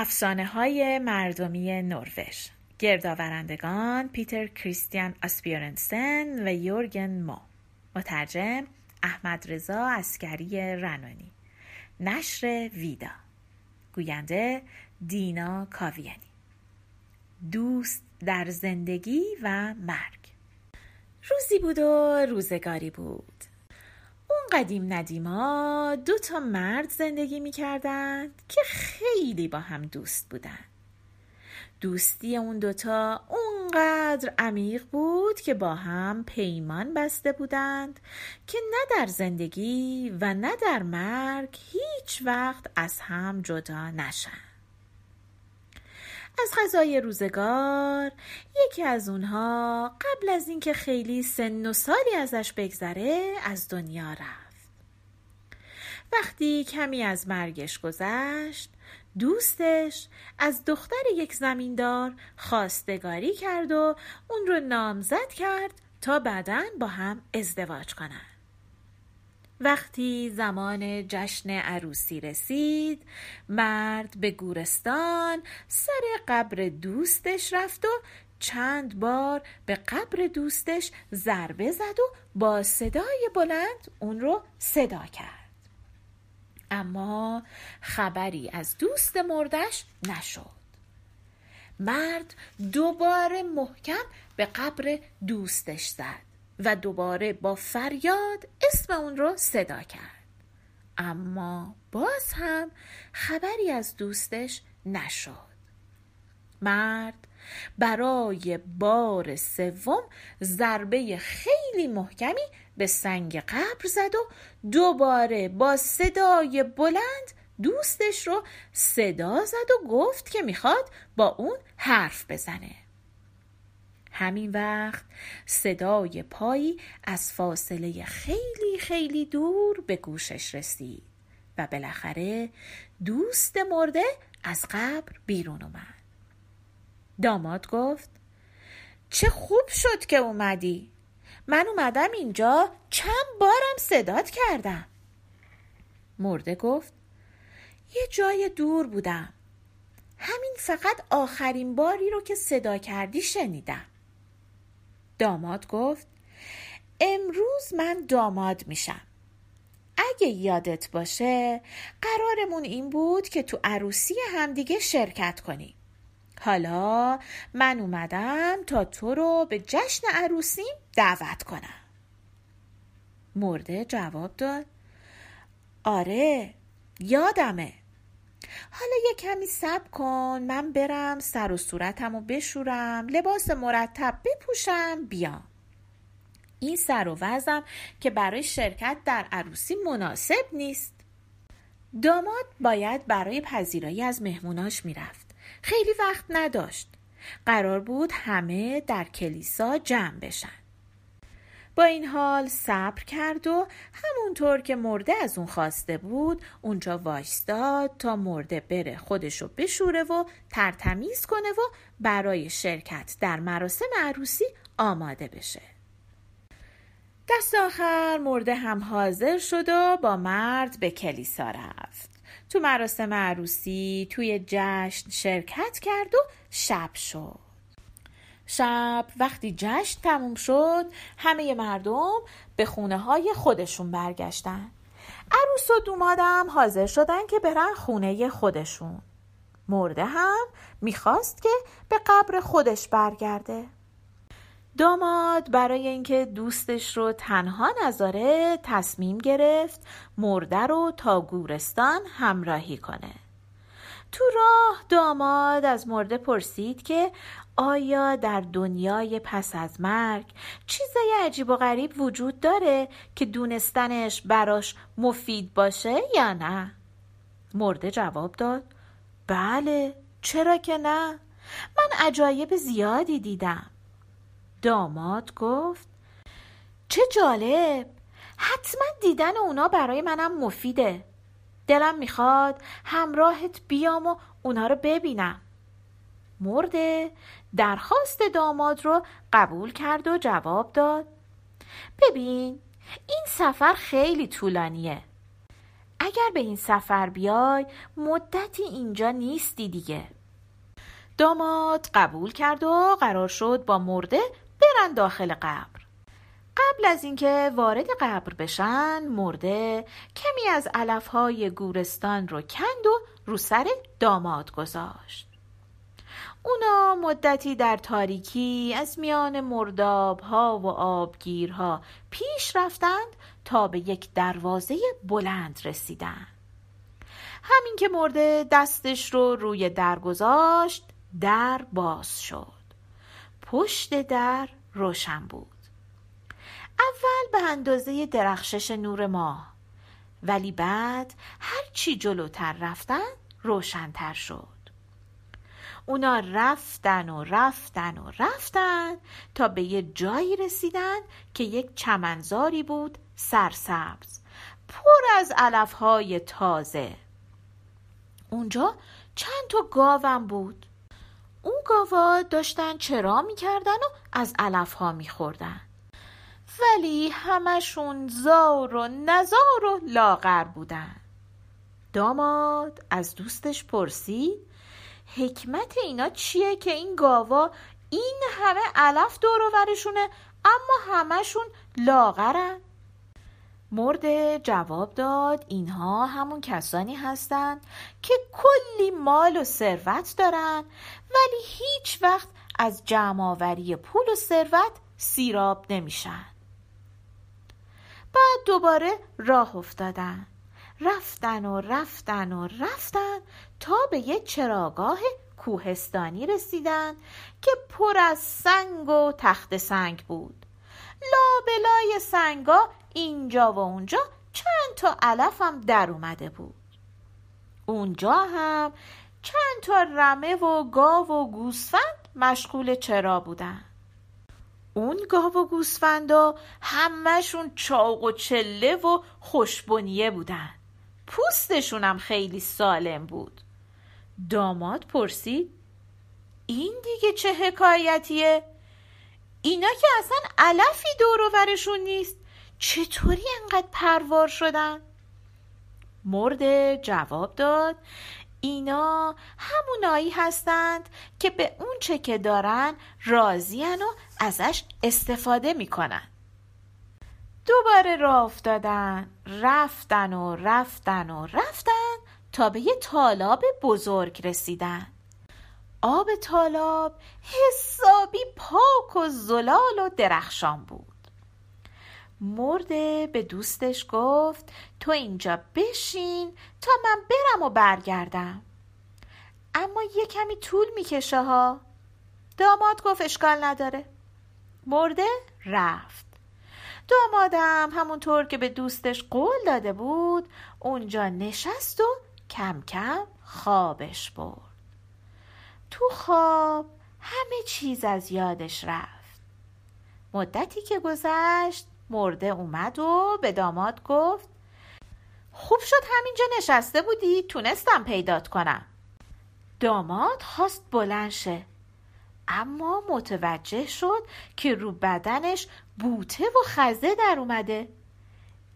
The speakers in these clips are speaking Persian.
افسانه های مردمی نروژ. گردآورندگان پیتر کریستیان آسپیرنسن و یورگن مو. مترجم احمد رضا اسکری رنانی. نشر ویدا. گوینده دینا کاویانی. دوست در زندگی و مرگ. روزی بود و روزگاری بود. اون قدیم ندیما دو تا مرد زندگی می کردند که خیلی با هم دوست بودن. دوستی اون دوتا اونقدر عمیق بود که با هم پیمان بسته بودند که نه در زندگی و نه در مرگ هیچ وقت از هم جدا نشن. از غذای روزگار یکی از اونها قبل از اینکه خیلی سن و سالی ازش بگذره از دنیا رفت وقتی کمی از مرگش گذشت دوستش از دختر یک زمیندار خواستگاری کرد و اون رو نامزد کرد تا بعدا با هم ازدواج کنند. وقتی زمان جشن عروسی رسید مرد به گورستان سر قبر دوستش رفت و چند بار به قبر دوستش ضربه زد و با صدای بلند اون رو صدا کرد. اما خبری از دوست مردش نشد. مرد دوباره محکم به قبر دوستش زد. و دوباره با فریاد اسم اون رو صدا کرد. اما باز هم خبری از دوستش نشد. مرد برای بار سوم ضربه خیلی محکمی به سنگ قبر زد و دوباره با صدای بلند دوستش رو صدا زد و گفت که می‌خواد با اون حرف بزنه. همین وقت صدای پایی از فاصله خیلی خیلی دور به گوشش رسید و بالاخره دوست مرده از قبر بیرون اومد. داماد گفت چه خوب شد که اومدی. من اومدم اینجا چند بارم صدات کردم. مرده گفت یه جای دور بودم. همین فقط آخرین باری رو که صدا کردی شنیدم. داماد گفت امروز من داماد میشم. اگه یادت باشه قرارمون این بود که تو عروسی همدیگه شرکت کنیم حالا من اومدم تا تو رو به جشن عروسیم دعوت کنم. مرده جواب داد آره یادمه. حالا یه کمی سب کن. من برم سر و صورتم و بشورم. لباس مرتب بپوشم. بیام. این سر و وزم که برای شرکت در عروسی مناسب نیست. داماد باید برای پذیرایی از مهموناش می‌رفت. خیلی وقت نداشت. قرار بود همه در کلیسا جمع بشن. با این حال صبر کرد و همونطور که مرده از اون خواسته بود اونجا وایستاد تا مرده بره خودشو بشوره و ترتمیز کنه و برای شرکت در مراسم عروسی آماده بشه. دست آخر مرده هم حاضر شد و با مرد به کلیسا رفت. تو مراسم عروسی توی جشن شرکت کرد و شب شد. شب وقتی جشن تموم شد همه مردم به خونه های خودشون برگشتن. عروس و دومادم حاضر شدن که برن خونه خودشون. مرده هم می‌خواست که به قبر خودش برگرده. داماد برای اینکه دوستش رو تنها نذاره تصمیم گرفت مرده رو تا گورستان همراهی کنه. تو راه داماد از مرده پرسید که آیا در دنیای پس از مرگ چیزای عجیب و غریب وجود داره که دونستنش براش مفید باشه یا نه؟ مرده جواب داد بله چرا که نه؟ من عجایب زیادی دیدم داماد گفت چه جالب حتما دیدن اونا برای منم مفیده دلم می‌خواد همراهت بیام و اونا رو ببینم. مرده درخواست داماد رو قبول کرد و جواب داد. ببین این سفر خیلی طولانیه. اگر به این سفر بیای مدتی اینجا نیستی دیگه. داماد قبول کرد و قرار شد با مرده برن داخل قبر. قبل از اینکه وارد قبر بشن مرده کمی از علفهای گورستان رو کند و رو سر داماد گذاشت. اونا مدتی در تاریکی از میان مرداب ها و آبگیرها پیش رفتند تا به یک دروازه بلند رسیدند همین که مرده دستش رو روی در گذاشت در باز شد. پشت در روشن بود. به اندازه درخشش نور ماه ولی بعد هرچی جلوتر رفتن روشنتر شد. اونا رفتن و رفتن و رفتن تا به یه جایی رسیدن که یک چمنزاری بود سرسبز پر از علفهای تازه. اونجا چند تا گاوم بود. اون گاوا داشتن چرا می‌کردن و از علفها میخوردن. ولی همشون زار و نزار و لاغر بودن. داماد از دوستش پرسید حکمت اینا چیه که این گاوا این همه علف دور ورشونه اما همشون لاغرن؟ مرد جواب داد اینها همون کسانی هستند که کلی مال و ثروت دارن ولی هیچ وقت از جمعآوری پول و ثروت سیراب نمیشن. بعد دوباره راه افتادن. رفتن و رفتن و رفتن تا به یه چراگاه کوهستانی رسیدن که پر از سنگ و تخت سنگ بود. لابلای سنگا اینجا و اونجا چند تا علف هم در اومده بود. اونجا هم چند تا رمه و گاو و گوسفند مشغول چرا بودن. اون گاو و گوسفندا همهشون چاق و چله و خوشبنیه بودن پوستشونم خیلی سالم بود داماد پرسید این دیگه چه حکایتیه؟ اینا که اصلا علفی دور ورشون نیست چطوری انقدر پروار شدن؟ مرده جواب داد اینا همونایی هستند که به اون چه که دارن راضیان و ازش استفاده می‌کنن. دوباره راه افتادن رفتن و رفتن و رفتن تا به یه تالاب بزرگ رسیدن. آب تالاب حسابی پاک و زلال و درخشان بود. مرده به دوستش گفت تو اینجا بشین تا من برم و برگردم. اما یه کمی طول می‌کشه ها. داماد گفت اشکال نداره. مرده رفت. دامادم همونطور که به دوستش قول داده بود اونجا نشست و کم کم خوابش برد. تو خواب همه چیز از یادش رفت. مدتی که گذشت مرده اومد و به داماد گفت خوب شد همینجا نشسته بودی تونستم پیدات کنم. داماد خواست بلند شه اما متوجه شد که رو بدنش بوته و خزه در اومده.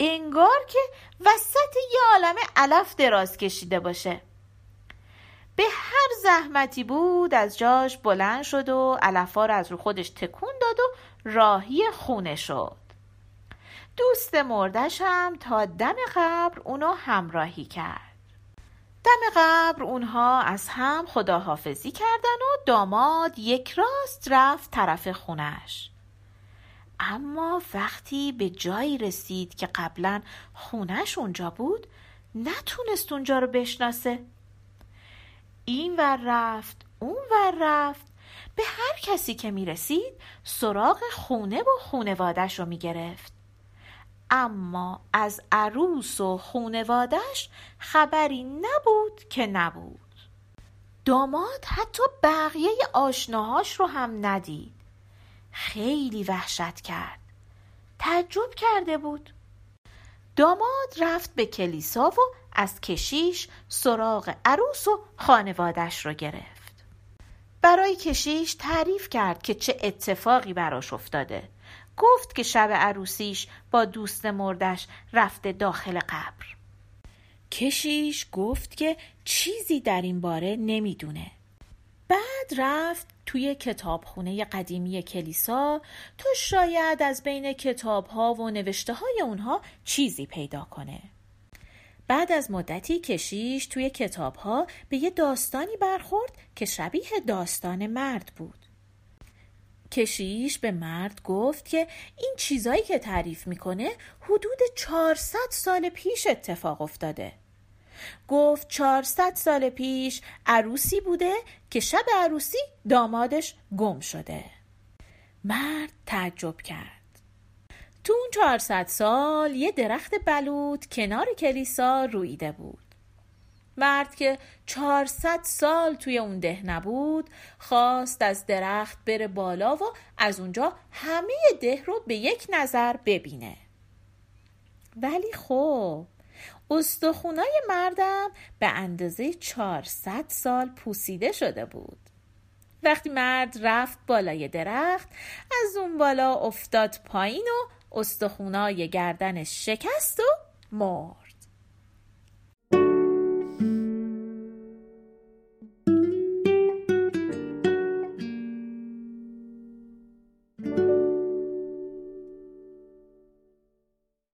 انگار که وسط یه عالم علف دراز کشیده باشه. به هر زحمتی بود از جاش بلند شد و علفا رو از رو خودش تکون داد و راهی خونه شد. دوست مردش هم تا دم قبر اونو همراهی کرد. دم قبر اونها از هم خداحافظی کردن و داماد یک راست رفت طرف خونش. اما وقتی به جایی رسید که قبلا خونش اونجا بود نتونست اونجا رو بشناسه. این ور رفت اون ور رفت. به هر کسی که می رسید سراغ خونه و خونوادش رو می گرفت اما از عروس و خونوادش خبری نبود که نبود. داماد حتی بقیه آشناهاش رو هم ندید. خیلی وحشت کرد. تعجب کرده بود. داماد رفت به کلیسا و از کشیش سراغ عروس و خانوادش رو گرفت. برای کشیش تعریف کرد که چه اتفاقی براش افتاده. گفت که شب عروسیش با دوست مردش رفته داخل قبر. کشیش گفت که چیزی در این باره نمی‌دونه. بعد رفت توی کتابخونه قدیمی کلیسا تا شاید از بین کتابها و نوشته های اونها چیزی پیدا کنه. بعد از مدتی کشیش توی کتابها به یه داستانی برخورد که شبیه داستان مرد بود. کشیش به مرد گفت که این چیزایی که تعریف می‌کنه حدود 400 سال پیش اتفاق افتاده. گفت 400 سال پیش عروسی بوده که شب عروسی دامادش گم شده. مرد تعجب کرد. تو اون 400 سال یه درخت بلود کنار کلیسا رویده بود. مرد که 400 سال توی اون ده نبود خواست از درخت بره بالا و از اونجا همه ده رو به یک نظر ببینه. ولی خب استخونای مردم به اندازه 400 سال پوسیده شده بود. وقتی مرد رفت بالای درخت از اون بالا افتاد پایین و استخونای گردنش شکست و مرد.